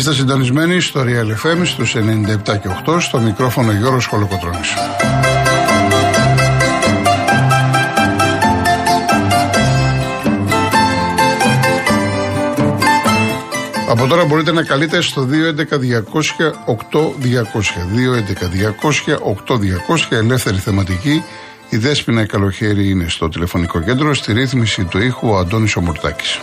Είστε συντονισμένοι στο Real FM στους 97 και 8 στο μικρόφωνο Γιώργος Χολοκοτρώνης. Από τώρα μπορείτε να καλείτε στο 211-200-8200. 211-200-8200 ελεύθερη θεματική. Η Δέσποινα Καλοχέρη είναι στο τηλεφωνικό κέντρο. Στη ρύθμιση του ήχου ο Αντώνης Ομορτάκης.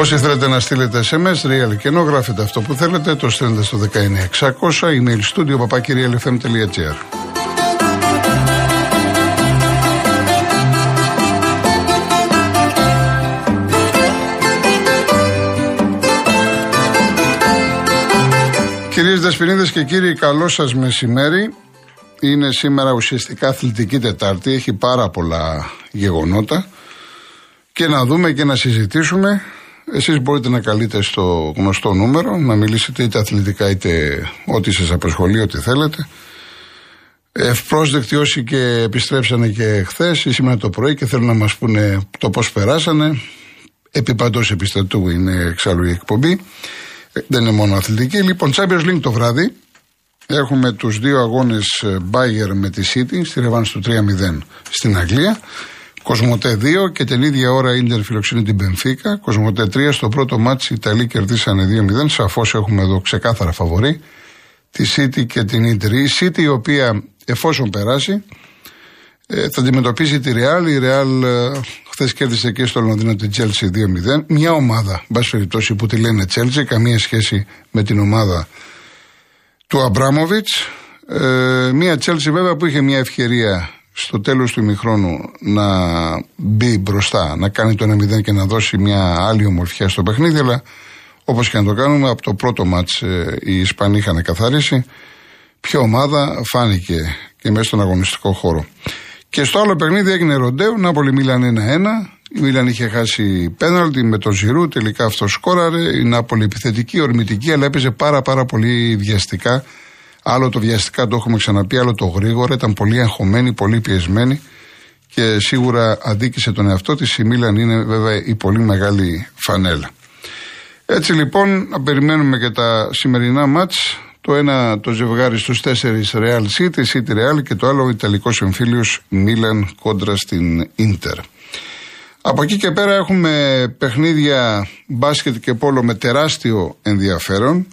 Όσοι θέλετε να στείλετε SMS, real και ενώ γράφετε αυτό που θέλετε, το στέλνετε στο 19600, email studio papakirialfm.gr. Κυρίες Δεσποινίδες και κύριοι, καλό σας μεσημέρι. Είναι σήμερα ουσιαστικά αθλητική Τετάρτη, έχει πάρα πολλά γεγονότα και να δούμε και να συζητήσουμε εσείς μπορείτε να καλείτε στο γνωστό νούμερο, να μιλήσετε είτε αθλητικά είτε ό,τι σας απασχολεί, ό,τι θέλετε. Ευπρόσδεκτοι όσοι και επιστρέψανε και χθες ή σήμερα το πρωί και θέλουν να μας πούνε το πώς περάσανε. Επί παντός επιστατού είναι εξάλλου η εκπομπή. Ε, δεν είναι μόνο αθλητική. Λοιπόν, Champions League το βράδυ. Έχουμε τους δύο αγώνες ε, Bayern με τη City στη ρευάνση του 3-0 στην Αγγλία. Κοσμοτέ 2 και την ίδια ώρα η Ίντερ φιλοξενεί την Πενφύκα. Κοσμοτέ 3 στο πρώτο μάτι οι Ιταλοί κερδίσανε 2-0. Σαφώς έχουμε εδώ ξεκάθαρα φαβορή. Τη City και την Ίντερ. Η City η οποία εφόσον περάσει ε, θα αντιμετωπίσει τη Real. Η Real ε, χθες κέρδισε και στο Λονδίνο την Chelsea 2-0. Μια ομάδα, μπας περιπτώσει που τη λένε Chelsea, καμία σχέση με την ομάδα του Αμπράμοβιτ. Ε, μια Chelsea βέβαια που είχε μια ευκαιρία στο τέλος του ημιχρόνου να μπει μπροστά, να κάνει το 1-0 και να δώσει μια άλλη ομορφιά στο παιχνίδι, αλλά όπως και να το κάνουμε, από το πρώτο μάτς ε, οι Ισπανοί είχαν καθαρίσει, ποια ομάδα φάνηκε και μέσα στον αγωνιστικό χώρο. Και στο άλλο παιχνίδι έγινε ροντέο, Νάπολη Μίλαν 1-1, η Μίλαν είχε χάσει πέναλτι με τον Ζηρού, τελικά αυτός σκόραρε. Η Νάπολη επιθετική, ορμητική, αλλά έπαιζε πάρα πάρα πολύ βιαστικά Άλλο το βιαστικά το έχουμε ξαναπεί, άλλο το γρήγορα. Ήταν πολύ αγχωμένη, πολύ πιεσμένη και σίγουρα αδίκησε τον εαυτό της. Η Μίλαν είναι βέβαια η πολύ μεγάλη φανέλα. Έτσι λοιπόν, να περιμένουμε και τα σημερινά μάτς. Το ένα το ζευγάρι στους τέσσερις Real City, City Real και το άλλο ο Ιταλικός εμφύλιος Μίλαν κόντρα στην Ίντερ. Από εκεί και πέρα έχουμε παιχνίδια μπάσκετ και πόλο με τεράστιο ενδιαφέρον.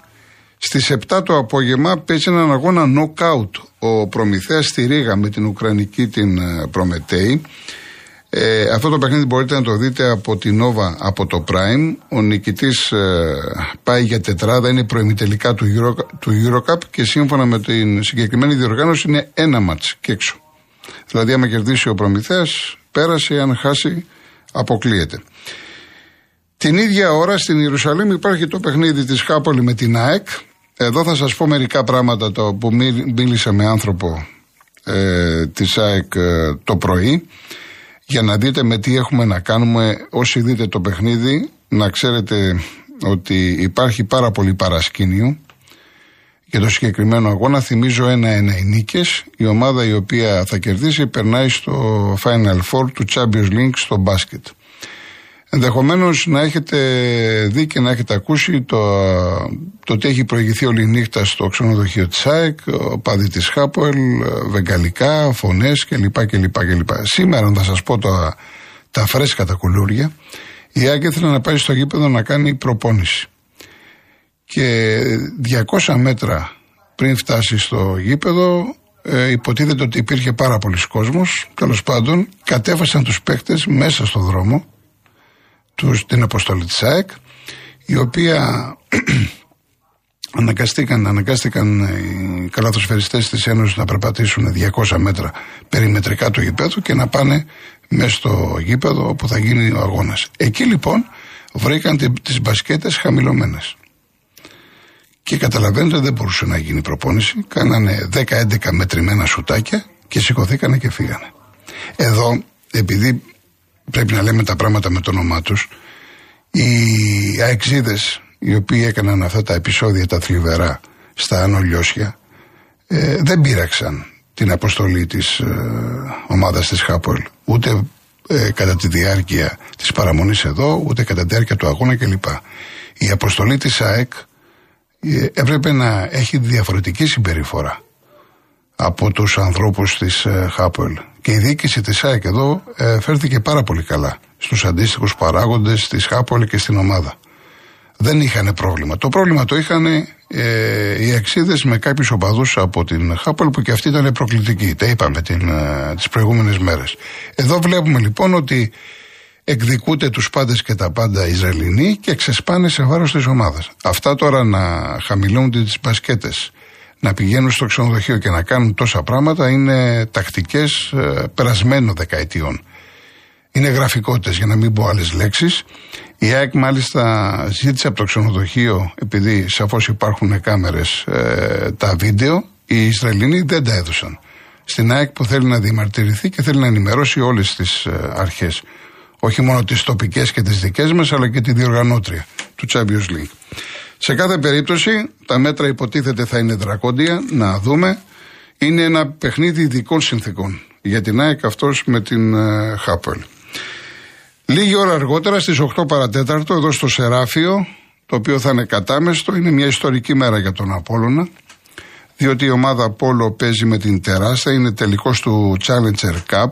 Στις 7 το απόγευμα παίζει έναν αγώνα knockout ο Προμηθέας στη Ρήγα με την Ουκρανική την ε, Προμετέη. Ε, αυτό το παιχνίδι μπορείτε να το δείτε από την Nova από το Prime. Ο νικητής ε, πάει για τετράδα, είναι προημιτελικά του, Euro, του Eurocup και σύμφωνα με την συγκεκριμένη διοργάνωση είναι ένα μάτς και έξω. Δηλαδή, άμα κερδίσει ο Προμηθέας, πέρασε, αν χάσει, αποκλείεται. Την ίδια ώρα στην Ιερουσαλήμ υπάρχει το παιχνίδι της Χάπολη με την ΑΕΚ. Εδώ θα σας πω μερικά πράγματα. Το που μίλησα με άνθρωπο ε, της ΑΕΚ ε, το πρωί για να δείτε με τι έχουμε να κάνουμε. Όσοι δείτε το παιχνίδι να ξέρετε ότι υπάρχει πάρα πολύ παρασκήνιο. Για το συγκεκριμένο αγώνα θυμίζω ένα-ένα οι νίκες. Η ομάδα η οποία θα κερδίσει περνάει στο Final Four του Champions League στο μπάσκετ Ενδεχομένως να έχετε δει και να έχετε ακούσει το, το ότι έχει προηγηθεί όλη η νύχτα στο ξενοδοχείο της ΑΕΚ, ο παδί της Χάποελ, βεγγαλικά, φωνές κλπ, κλπ, κλπ. Σήμερα, θα σας πω τα, τα φρέσκα τα κουλούρια, η ΑΕΚ ήθελε να πάει στο γήπεδο να κάνει προπόνηση. Και 200 μέτρα πριν φτάσει στο γήπεδο, ε, υποτίθεται ότι υπήρχε πάρα πολλοί κόσμος, τέλος πάντων, κατέβασαν τους παίκτες μέσα στο δρόμο τους, την αποστολή της ΑΕΚ η οποία αναγκαστήκαν, αναγκάστηκαν οι καλαθοσφαιριστές της Ένωσης να περπατήσουν 200 μέτρα περιμετρικά του γηπέδου και να πάνε μέσα στο γήπεδο όπου θα γίνει ο αγώνας. Εκεί λοιπόν βρήκαν τις μπασκέτες χαμηλωμένες. Και καταλαβαίνετε δεν μπορούσε να γίνει προπόνηση. Κάνανε 10-11 μετρημένα σουτάκια και σηκωθήκανε και φύγανε. Εδώ, επειδή πρέπει να λέμε τα πράγματα με το όνομά τους, οι αεξίδες οι οποίοι έκαναν αυτά τα επεισόδια τα θλιβερά στα Ανολιώσια ε, δεν πείραξαν την αποστολή της ε, ομάδας της Χάπολ. Ούτε ε, κατά τη διάρκεια της παραμονής εδώ, ούτε κατά τη διάρκεια του αγώνα κλπ. Η αποστολή της ΑΕΚ ε, έπρεπε να έχει διαφορετική συμπεριφορά από τους ανθρώπους της ε, Χάπολ. Και η διοίκηση της ΑΕΚ εδώ ε, φέρθηκε πάρα πολύ καλά στους αντίστοιχους παράγοντες της Χάπολ και στην ομάδα δεν είχαν πρόβλημα. Το πρόβλημα το είχαν ε, οι αξίδες με κάποιους οπαδούς από την Χάπολ που και αυτή ήταν προκλητική. Τα είπαμε ε, τις προηγούμενες μέρες. Εδώ βλέπουμε λοιπόν ότι εκδικούνται τους πάντες και τα πάντα Ισραηλινοί και ξεσπάνε σε βάρος της ομάδας. Αυτά τώρα να χαμηλώνονται τις μπασκέτες, να πηγαίνουν στο ξενοδοχείο και να κάνουν τόσα πράγματα είναι τακτικές ε, περασμένων δεκαετιών. Είναι γραφικότητες για να μην πω άλλες λέξεις. Η ΑΕΚ μάλιστα ζήτησε από το ξενοδοχείο, επειδή σαφώς υπάρχουν κάμερες, ε, τα βίντεο. Οι Ισραηλινοί δεν τα έδωσαν. Στην ΑΕΚ που θέλει να διαμαρτυρηθεί και θέλει να ενημερώσει όλες τις ε, αρχές. Όχι μόνο τις τοπικές και τις δικές μας, αλλά και τη διοργανώτρια του Champions League. Σε κάθε περίπτωση, τα μέτρα υποτίθεται θα είναι δρακόντια, να δούμε. Είναι ένα παιχνίδι ειδικών συνθήκων για την ΑΕΚ αυτός με την ε, Χάπελ. Λίγη ώρα αργότερα στις 8 παρατέταρτο εδώ στο Σεράφιο, το οποίο θα είναι κατάμεστο, είναι μια ιστορική μέρα για τον Απόλλωνα, διότι η ομάδα Απόλλω παίζει με την Τεράστα, είναι τελικός του Challenger Cup,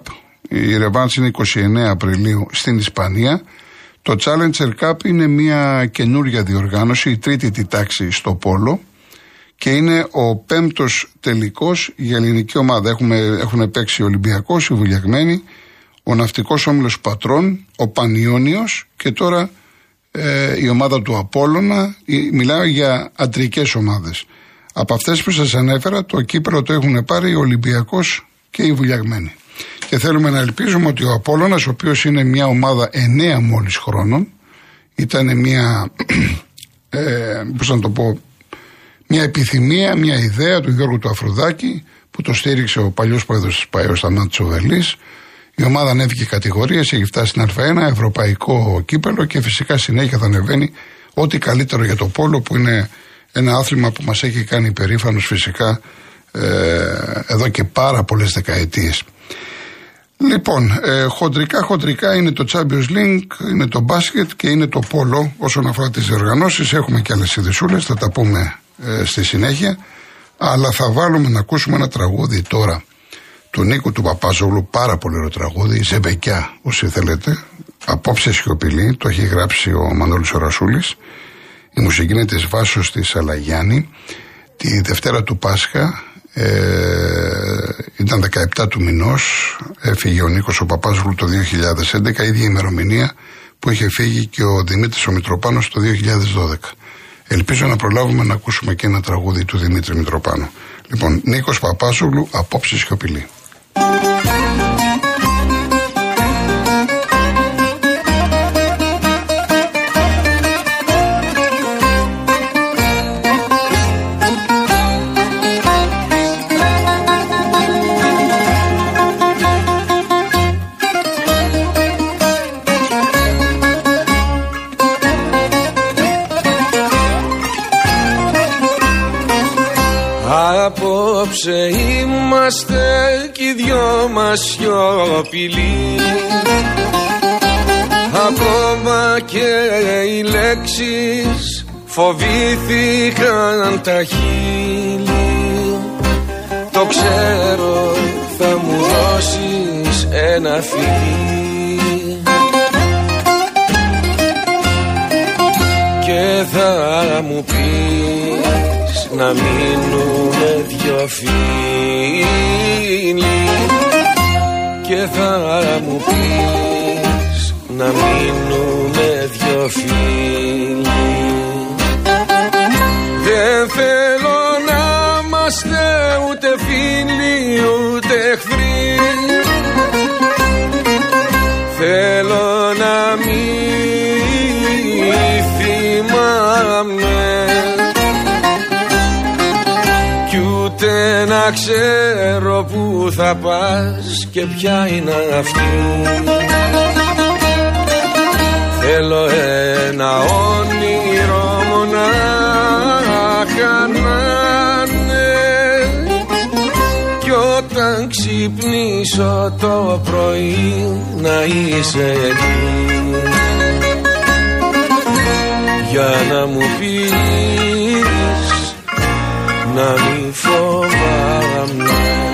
η Ρεβάνς είναι 29 Απριλίου στην Ισπανία. Το Challenger Cup είναι μια καινούρια διοργάνωση, η τρίτη τη τάξη στο Πόλο και είναι ο πέμπτος τελικός για ελληνική ομάδα. Έχουμε, έχουν παίξει ο Ολυμπιακός, οι Βουλιαγμένοι, ο ναυτικός όμιλος Πατρών, ο Πανιόνιος και τώρα ε, η ομάδα του Απόλλωνα, μιλάω για αντρικές ομάδες. Από αυτές που σας ανέφερα το κύπρο το έχουν πάρει ο Ολυμπιακός και οι Βουλιαγμένοι. Και θέλουμε να ελπίζουμε ότι ο Απόλλωνας, ο οποίος είναι μια ομάδα εννέα μόλις χρόνων, ήταν μια, ε, πώς να το πω, μια επιθυμία, μια ιδέα του Γιώργου του Αφροδάκη που το στήριξε ο παλιός πρόεδρος της ΠΑΕ, ο Σταμάτης Οβελής, η ομάδα ανέβηκε κατηγορίες, έχει φτάσει στην Α1, ευρωπαϊκό κύπελο και φυσικά συνέχεια θα ανεβαίνει ό,τι καλύτερο για το πόλο που είναι ένα άθλημα που μας έχει κάνει υπερήφανο φυσικά ε, εδώ και πάρα πολλές δεκαετίες. Λοιπόν, ε, χοντρικά χοντρικά είναι το Champions League, είναι το μπάσκετ και είναι το πόλο όσον αφορά τις διοργανώσεις. Έχουμε και άλλες ειδησούλες, θα τα πούμε ε, στη συνέχεια. Αλλά θα βάλουμε να ακούσουμε ένα τραγούδι τώρα του Νίκου του Παπάζογλου, πάρα πολύ ωραίο τραγούδι, Ζεμπεκιά, όσοι θέλετε. Απόψε σιωπηλή, το έχει γράψει ο Μανώλης Ορασούλης. Η μουσική είναι της Βάσος της Αλαγιάννη. Τη Δευτέρα του Πάσχα, ε, ήταν 17 του μηνός, έφυγε ο Νίκος ο Παπάζογλου το 2011, ίδια ημερομηνία που είχε φύγει και ο Δημήτρης ο Μητροπάνος το 2012. Ελπίζω να προλάβουμε να ακούσουμε και ένα τραγούδι του Δημήτρη Μητροπάνου. Λοιπόν, Νίκος Παπάζογλου, απόψε σιωπηλή. Δυο μας σιωπηλοί Ακόμα και οι λέξεις φοβήθηκαν τα χείλη. Το ξέρω θα μου δώσεις ένα φιλί. Και θα μου πεις να μείνουμε δυο φίλοι και θα μου πεις να μείνουμε δυο φίλοι. Δεν θέλω να είμαστε ούτε φίλοι ούτε εχθροί. Θέλω να μην θυμάμαι να ξέρω που θα πας και ποια είναι αυτή. Θέλω ένα όνειρο μονάχα να κι όταν ξυπνήσω το πρωί να είσαι εκεί. Για να μου πεις να μη φοβάμαι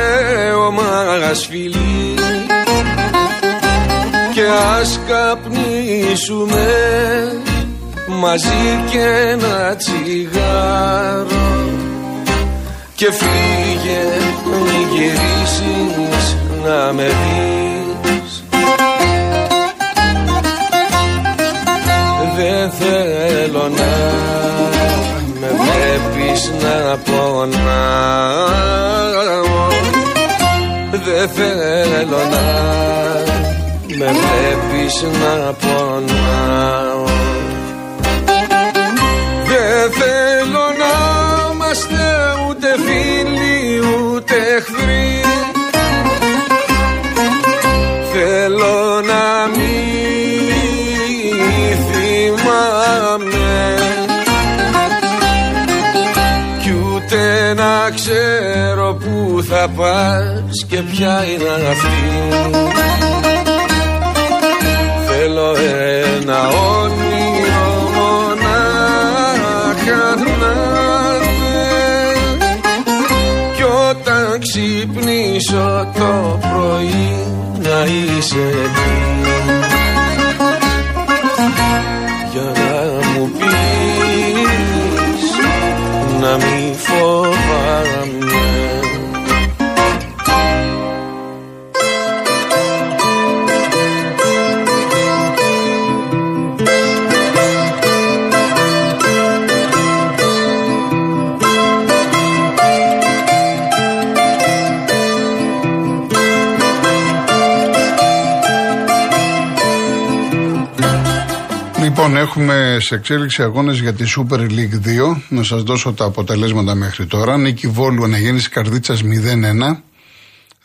τελευταίο μας φιλί. Και ας καπνίσουμε μαζί και ένα τσιγάρο. Και φύγε μη γυρίσεις να με δεις. Δεν θέλω να βλέπεις να πονάω Δεν θέλω να με βλέπεις να πονάω. Δεν θέλω να είμαστε ούτε φίλοι ούτε εχθροί. Θέλω να μην θυμάμαι να ξέρω που θα πας και ποια είναι αυτή. Θέλω ένα όνειρο μονάχα να Κι όταν ξυπνήσω το πρωί να είσαι εκεί Λοιπόν, έχουμε σε εξέλιξη αγώνες για τη Super League 2. Να σας δώσω τα αποτελέσματα μέχρι τώρα. Νίκη Βόλου, Αναγέννηση Καρδίτσας 0-1.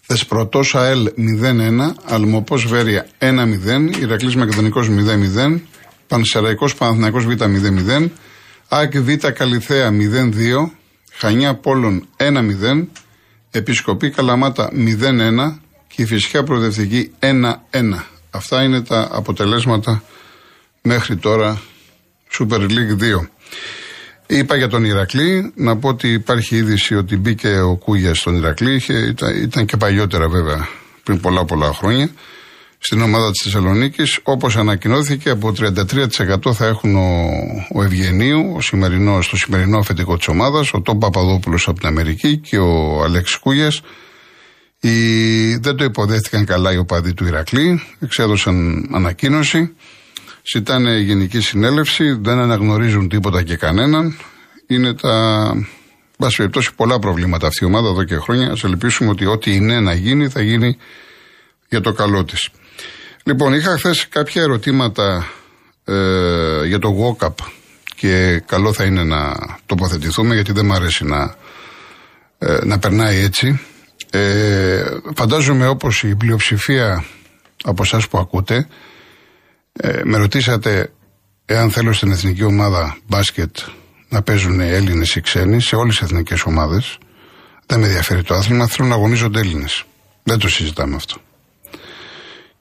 Θεσπρωτός ΑΕΛ 0-1. Αλμοπό Βέρεια 1-0. Ηρακλής Μακεδονικός 0-0. Πανσεραϊκός Παναθυνακό Β 0-0. ΑΚ Β Καλιθέα 0-2. Χανιά Πόλων 1-0. Επισκοπή Καλαμάτα 0-1. Και η Φυσικά Προοδευτική 1-1. Αυτά είναι τα αποτελέσματα μέχρι τώρα Super League 2. Είπα για τον Ηρακλή, να πω ότι υπάρχει είδηση ότι μπήκε ο Κούγια στον Ηρακλή, ήταν, ήταν και παλιότερα βέβαια, πριν πολλά πολλά χρόνια, στην ομάδα της Θεσσαλονίκης. Όπως ανακοινώθηκε, από 33% θα έχουν ο, ο Ευγενίου, ο σημερινό, στο σημερινό αφεντικό της ομάδας, ο Τόμ Παπαδόπουλος από την Αμερική και ο Αλέξης Κούγιας. Οι, δεν το υποδέχτηκαν καλά οι οπαδοί του Ηρακλή, εξέδωσαν ανακοίνωση. Ζητάνε γενική συνέλευση, δεν αναγνωρίζουν τίποτα και κανέναν. Είναι τα. Βάση περιπτώσει, πολλά προβλήματα αυτή η ομάδα εδώ και χρόνια. Α ελπίσουμε ότι ό,τι είναι να γίνει θα γίνει για το καλό της. Λοιπόν, είχα χθες κάποια ερωτήματα ε, για το walk-up και καλό θα είναι να τοποθετηθούμε γιατί δεν μου αρέσει να, ε, να περνάει έτσι. Ε, φαντάζομαι όπως η πλειοψηφία από εσάς που ακούτε ε, με ρωτήσατε εάν θέλω στην εθνική ομάδα μπάσκετ να παίζουν Έλληνες ή ξένοι σε όλες τις εθνικές ομάδες. Δεν με ενδιαφέρει το άθλημα, θέλω να αγωνίζονται Έλληνες. Δεν το συζητάμε αυτό.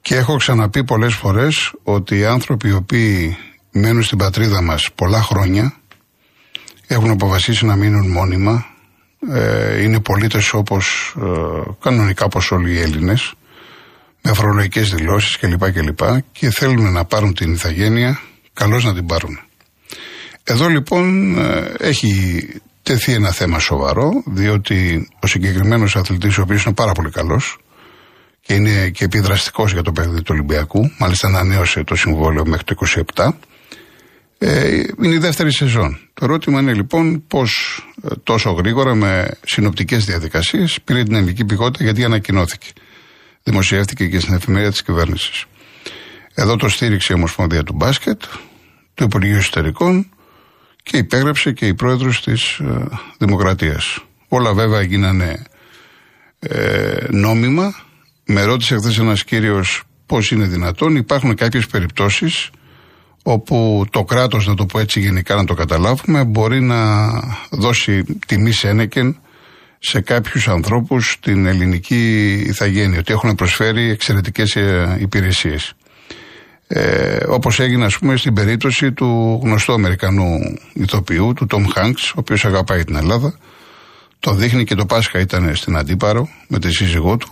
Και έχω ξαναπεί πολλές φορές ότι οι άνθρωποι οι οποίοι μένουν στην πατρίδα μας πολλά χρόνια έχουν αποφασίσει να μείνουν μόνιμα. Ε, είναι πολίτες όπως ε, κανονικά όπως όλοι οι Έλληνες με φορολογικές δηλώσεις κλπ. κλπ. και θέλουν να πάρουν την ηθαγένεια, καλώς να την πάρουν. Εδώ λοιπόν ε, έχει τεθεί ένα θέμα σοβαρό, διότι ο συγκεκριμένος αθλητής, ο οποίος είναι πάρα πολύ καλός και είναι και επιδραστικός για το παιχνίδι του Ολυμπιακού, μάλιστα ανανέωσε το συμβόλαιο μέχρι το 27, Ε, είναι η δεύτερη σεζόν. Το ερώτημα είναι λοιπόν πώς ε, τόσο γρήγορα με συνοπτικές διαδικασίες πήρε την ελληνική πηγότητα γιατί ανακοινώθηκε. Δημοσιεύτηκε και στην εφημερίδα της κυβέρνησης. Εδώ το στήριξε η Ομοσπονδία του Μπάσκετ, του Υπουργείου Εσωτερικών και υπέγραψε και η πρόεδρος της ε, Δημοκρατίας. Όλα βέβαια γίνανε ε, νόμιμα. Με ρώτησε χθες ένας κύριος πώς είναι δυνατόν. Υπάρχουν κάποιες περιπτώσεις όπου το κράτος, να το πω έτσι γενικά να το καταλάβουμε, μπορεί να δώσει τιμή σένεκεν σε κάποιους ανθρώπους την ελληνική ηθαγένεια, ότι έχουν προσφέρει εξαιρετικές ε, υπηρεσίες. Ε, όπως έγινε ας πούμε στην περίπτωση του γνωστού Αμερικανού ηθοποιού, του Τόμ Χάνξ, ο οποίος αγαπάει την Ελλάδα. Το δείχνει και το Πάσχα ήταν στην Αντίπαρο με τη σύζυγό του.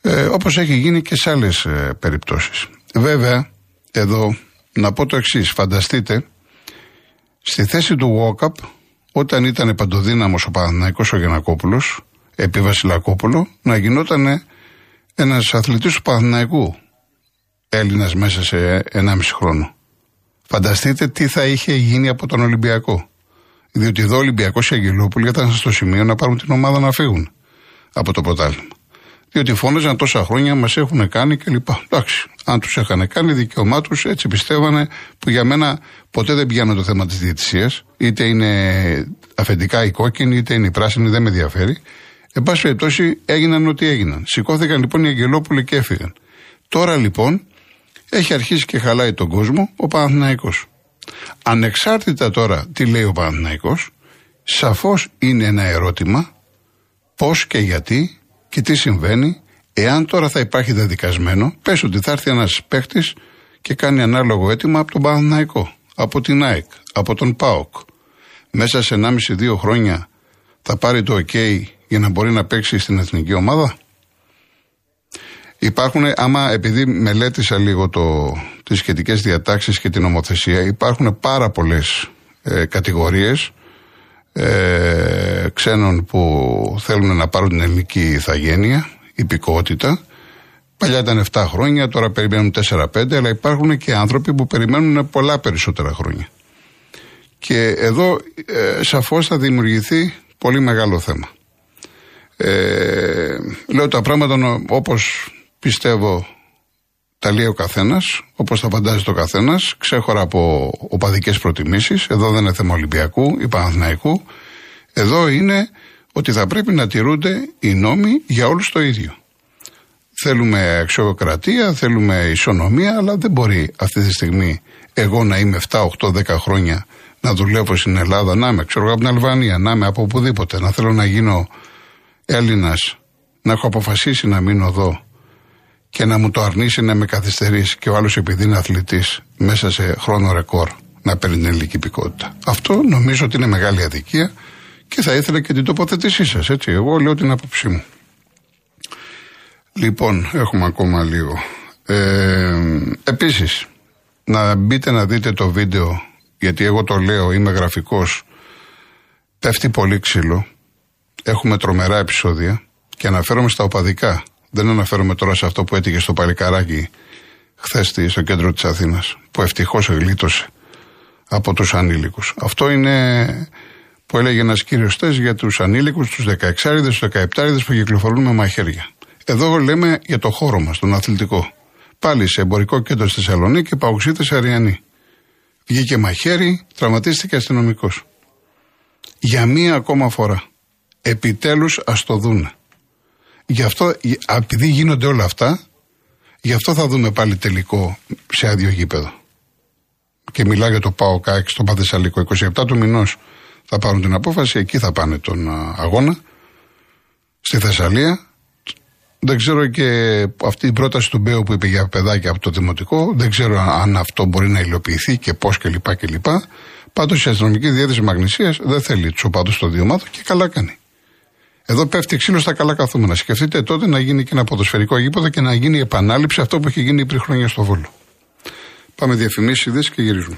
Ε, όπως έχει γίνει και σε άλλες ε, περιπτώσεις. Βέβαια, εδώ να πω το εξής. Φανταστείτε, στη θέση του Βόκαπ, όταν ήταν παντοδύναμος ο Παναθηναϊκός ο Γεννακόπουλος, επί Βασιλακόπουλο, να γινόταν ένας αθλητής του Παναθηναϊκού, Έλληνας μέσα σε 1,5 χρόνο. Φανταστείτε τι θα είχε γίνει από τον Ολυμπιακό. Διότι εδώ ο Ολυμπιακός και Αγγελόπουλοι ήταν στο σημείο να πάρουν την ομάδα να φύγουν από το πρωτάθλημα. Διότι φώναζαν τόσα χρόνια, μας έχουν κάνει κλπ. Εντάξει, αν τους είχαν κάνει, δικαίωμά τους, έτσι πιστεύανε, που για μένα ποτέ δεν πιάνω το θέμα της διαιτησίας. Είτε είναι αφεντικά η κόκκινη, είτε είναι η πράσινη, δεν με ενδιαφέρει. Εν πάση περιπτώσει, έγιναν ό,τι έγιναν. Σηκώθηκαν λοιπόν οι Αγγελόπουλοι και έφυγαν. Τώρα λοιπόν έχει αρχίσει και χαλάει τον κόσμο ο Παναθηναϊκός. Ανεξάρτητα τώρα τι λέει ο Παναθηναϊκός, σαφώς είναι ένα ερώτημα πώς και γιατί και τι συμβαίνει; Εάν τώρα θα υπάρχει δεδικασμένο, πες ότι θα έρθει ένας παίχτης και κάνει ανάλογο αίτημα από τον Παναθηναϊκό, από την ΑΕΚ, από τον ΠΑΟΚ. Μέσα σε 1,5-2 χρόνια θα πάρει το OK για να μπορεί να παίξει στην εθνική ομάδα; Υπάρχουν, άμα επειδή μελέτησα λίγο το, τις σχετικές διατάξεις και την νομοθεσία, υπάρχουν πάρα πολλές ε, κατηγορίες ε, ξένων που θέλουν να πάρουν την ελληνική ηθαγένεια, υπηκότητα. Παλιά ήταν 7 χρόνια, τώρα περιμένουν 4-5, αλλά υπάρχουν και άνθρωποι που περιμένουν πολλά περισσότερα χρόνια. Και εδώ ε, σαφώς θα δημιουργηθεί πολύ μεγάλο θέμα. Ε, λέω τα πράγματα όπως πιστεύω τα λέει ο καθένας, όπως θα φαντάζει το καθένας, ξέχωρα από οπαδικές προτιμήσεις. Εδώ δεν είναι θέμα Ολυμπιακού ή Παναθηναϊκού. Εδώ είναι ότι θα πρέπει να τηρούνται οι νόμοι για όλους το ίδιο. Θέλουμε αξιοκρατία, θέλουμε ισονομία, αλλά δεν μπορεί αυτή τη στιγμή εγώ να είμαι 7, 8, 10 χρόνια να δουλεύω στην Ελλάδα, να είμαι ξέρω από την Αλβανία, να είμαι από οπουδήποτε, να θέλω να γίνω Έλληνας, να έχω αποφασίσει να μείνω εδώ και να μου το αρνήσει να με καθυστερήσει και ο άλλος επειδή είναι αθλητής μέσα σε χρόνο ρεκόρ να παίρνει την ελληνική υπηκότητα. Αυτό νομίζω ότι είναι μεγάλη αδικία και θα ήθελα και την τοποθέτησή σας. Έτσι, εγώ λέω την άποψή μου. Λοιπόν, έχουμε ακόμα λίγο. Ε, επίσης, να μπείτε να δείτε το βίντεο, γιατί εγώ το λέω, είμαι γραφικός, πέφτει πολύ ξύλο, έχουμε τρομερά επεισόδια και αναφέρομαι στα οπαδικά. Δεν αναφέρομαι τώρα σε αυτό που έτυχε στο Παλικαράκι χθες στο κέντρο της Αθήνας, που ευτυχώς γλίτωσε από τους ανήλικους. Αυτό είναι που έλεγε ένας κύριος Τέ για τους ανήλικους, τους 16 τους 17 που κυκλοφορούν με μαχαίρια. Εδώ λέμε για το χώρο μας, τον αθλητικό. Πάλι σε εμπορικό κέντρο στη Θεσσαλονίκη, παουξίτε Αριανή. Βγήκε μαχαίρι, τραυματίστηκε αστυνομικός. Για μία ακόμα φορά. Επιτέλους ας το δούνε. Γι' αυτό, επειδή γίνονται όλα αυτά, γι' αυτό θα δούμε πάλι τελικό σε άδειο γήπεδο. Και μιλάω για το ΠΑΟ ΚΑΚ στον Παθεσσαλικό. 27 του μηνός θα πάρουν την απόφαση, εκεί θα πάνε τον αγώνα. Στη Θεσσαλία. Δεν ξέρω και αυτή η πρόταση του Μπέου που είπε για παιδάκια από το Δημοτικό, δεν ξέρω αν αυτό μπορεί να υλοποιηθεί και πώς κλπ. κλπ. Πάντως η αστυνομική διεύθυνση Μαγνησίας δεν θέλει τους οπαδούς στο δύο και καλά κάνει. Εδώ πέφτει ξύλος στα καλά καθούμενα. Σκεφτείτε τότε να γίνει και ένα ποδοσφαιρικό γήπεδο και να γίνει η επανάληψη αυτό που έχει γίνει πριν χρόνια στο Βόλο. Πάμε διαφημίσεις, και γυρίζουμε.